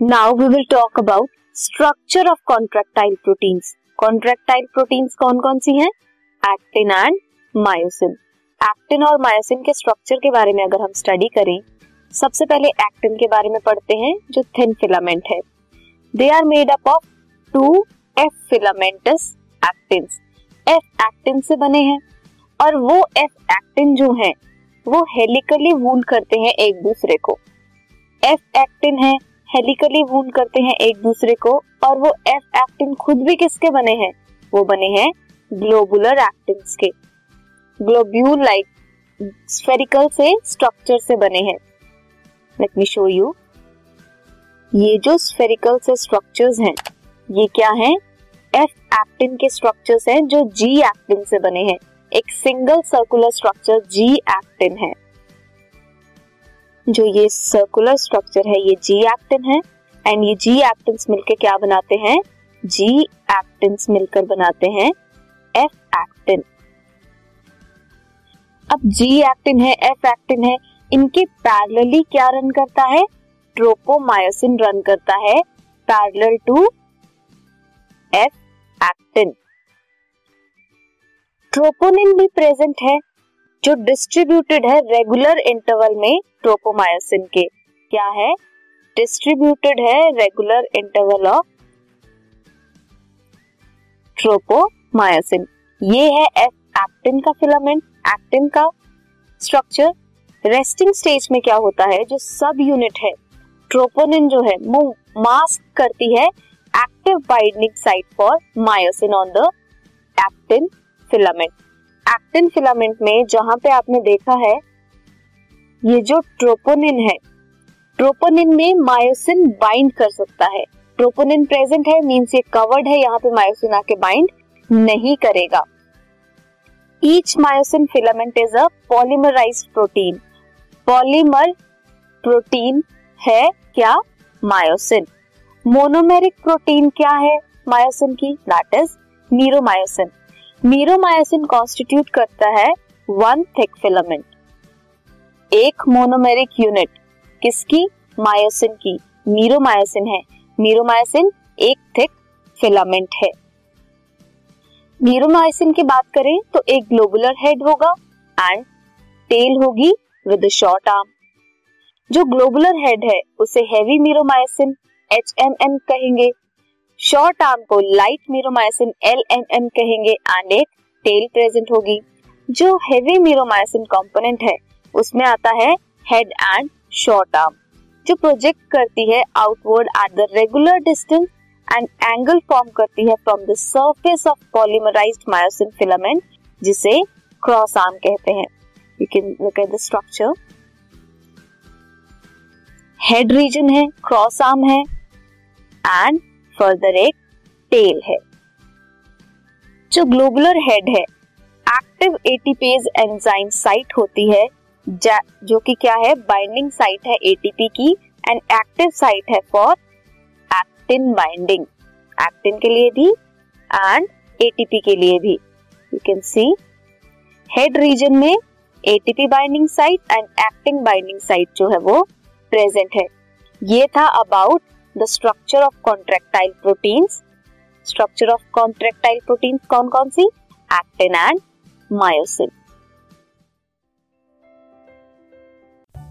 Now we will talk about structure of contractile proteins contractile proteins कौन कौन सी हैं? एक्टिन एंड मायोसिन एक्टिन और मायोसिन के स्ट्रक्चर के बारे में अगर हम स्टडी करें, सबसे पहले एक्टिन के बारे में पढ़ते हैं, जो थिन फिलामेंट है। They are made up of two F filamentous actins F actin से बने हैं, और वो एफ़ एक्टिन जो है, वो हेलिकली वूंड करते हैं एक दूसरे को। एफ़ एक्टिन है हेलिकली वूंड करते हैं एक दूसरे को, और वो एफ़ एक्टिन खुद भी किसके बने हैं? वो बने हैं ग्लोबुलर एक्टिन के। ग्लोब्यूल लाइक स्फेरिकल से स्ट्रक्चर से बने हैं। लेट मी शो यू ये जो स्फेरिकल से स्ट्रक्चर्स हैं, ये क्या हैं? एफ़ एक्टिन के स्ट्रक्चर्स हैं जो जी एक्टिन से बने हैं। एक single circular structure G actin है। जो ये सर्कुलर स्ट्रक्चर है, ये जी एक्टिन है। एंड ये जी एक्टिन मिलकर क्या बनाते हैं? जी एक्टिन मिलकर बनाते हैं एफ़ एक्टिन अब जी एक्टिन है एफ़ एक्टिन है, इनके पैरेलली क्या रन करता है? ट्रोपोमायोसिन रन करता है parallel to F actin troponin भी प्रेजेंट है, जो डिस्ट्रीब्यूटेड है रेगुलर इंटरवल में। ट्रोपोमायोसिन के। क्या है? डिस्ट्रीब्यूटेड है रेगुलर इंटरवल ऑफ़ ट्रोपोमायोसिन ये है एफ़ एक्टिन का फिलामेंट एक्टिन का स्ट्रक्चर रेस्टिंग स्टेज में क्या होता है? जो सब यूनिट है ट्रोपोनिन जो है, वो मास्क करती है active binding site for myosin on the actin filament actin filament में जहाँ पे आपने देखा है ये जो ट्रोपोनिन है ट्रोपोनिन में मायोसिन बाइंड कर सकता है। ट्रोपोनिन प्रेजेंट है मींस ये कवर्ड है, यहाँ पे मायोसिन आके बाइंड नहीं करेगा। Each myosin filament is a polymerise protein polymer protein है क्या? मायोसिन मोनोमेरिक प्रोटीन क्या है मायोसिन की? That is meromyosin meromyosin constitute करता है वन थिक फिलामेंट एक मोनोमेरिक यूनिट किसकी? मायोसिन की। मीरोमायोसिन है। मीरोमायोसिन एक थिक फिलामेंट है। मीरोमायोसिन की बात करें तो एक ग्लोबुलर हेड होगा एंड टेल होगी विद शॉर्ट आर्म जो ग्लोबुलर हेड है, उसे heavy meromyosin H M M कहेंगे। शॉर्ट आर्म को light meromyosin L M M कहेंगे एंड एक टेल प्रेजेंट होगी। जो हेवी मीरोमायसिन कंपोनेंट है उसमें आता है हेड एंड शॉर्ट आर्म जो प्रोजेक्ट करती है outward at the regular distance and angle form करती है from the surface of polymerised myosin filament जिसे क्रॉस आर्म कहते हैं। You can look at the structure head region है क्रॉस आर्म है एंड फर्दर एक टेल है। जो ग्लोबुलर हेड है एक्टिव एटीपेज एंजाइम साइट होती है जो कि क्या है बाइंडिंग साइट है एटीपी की एंड एक्टिव साइट है फॉर एक्टिन बाइंडिंग एक्टिन के लिए भी एंड एटीपी के लिए भी. You can see head region में ATP binding site and actin binding site जो है वो प्रेजेंट है. ये था about the structure of contractile proteins structure of contractile proteins कौन कौन सी? Actin and myosin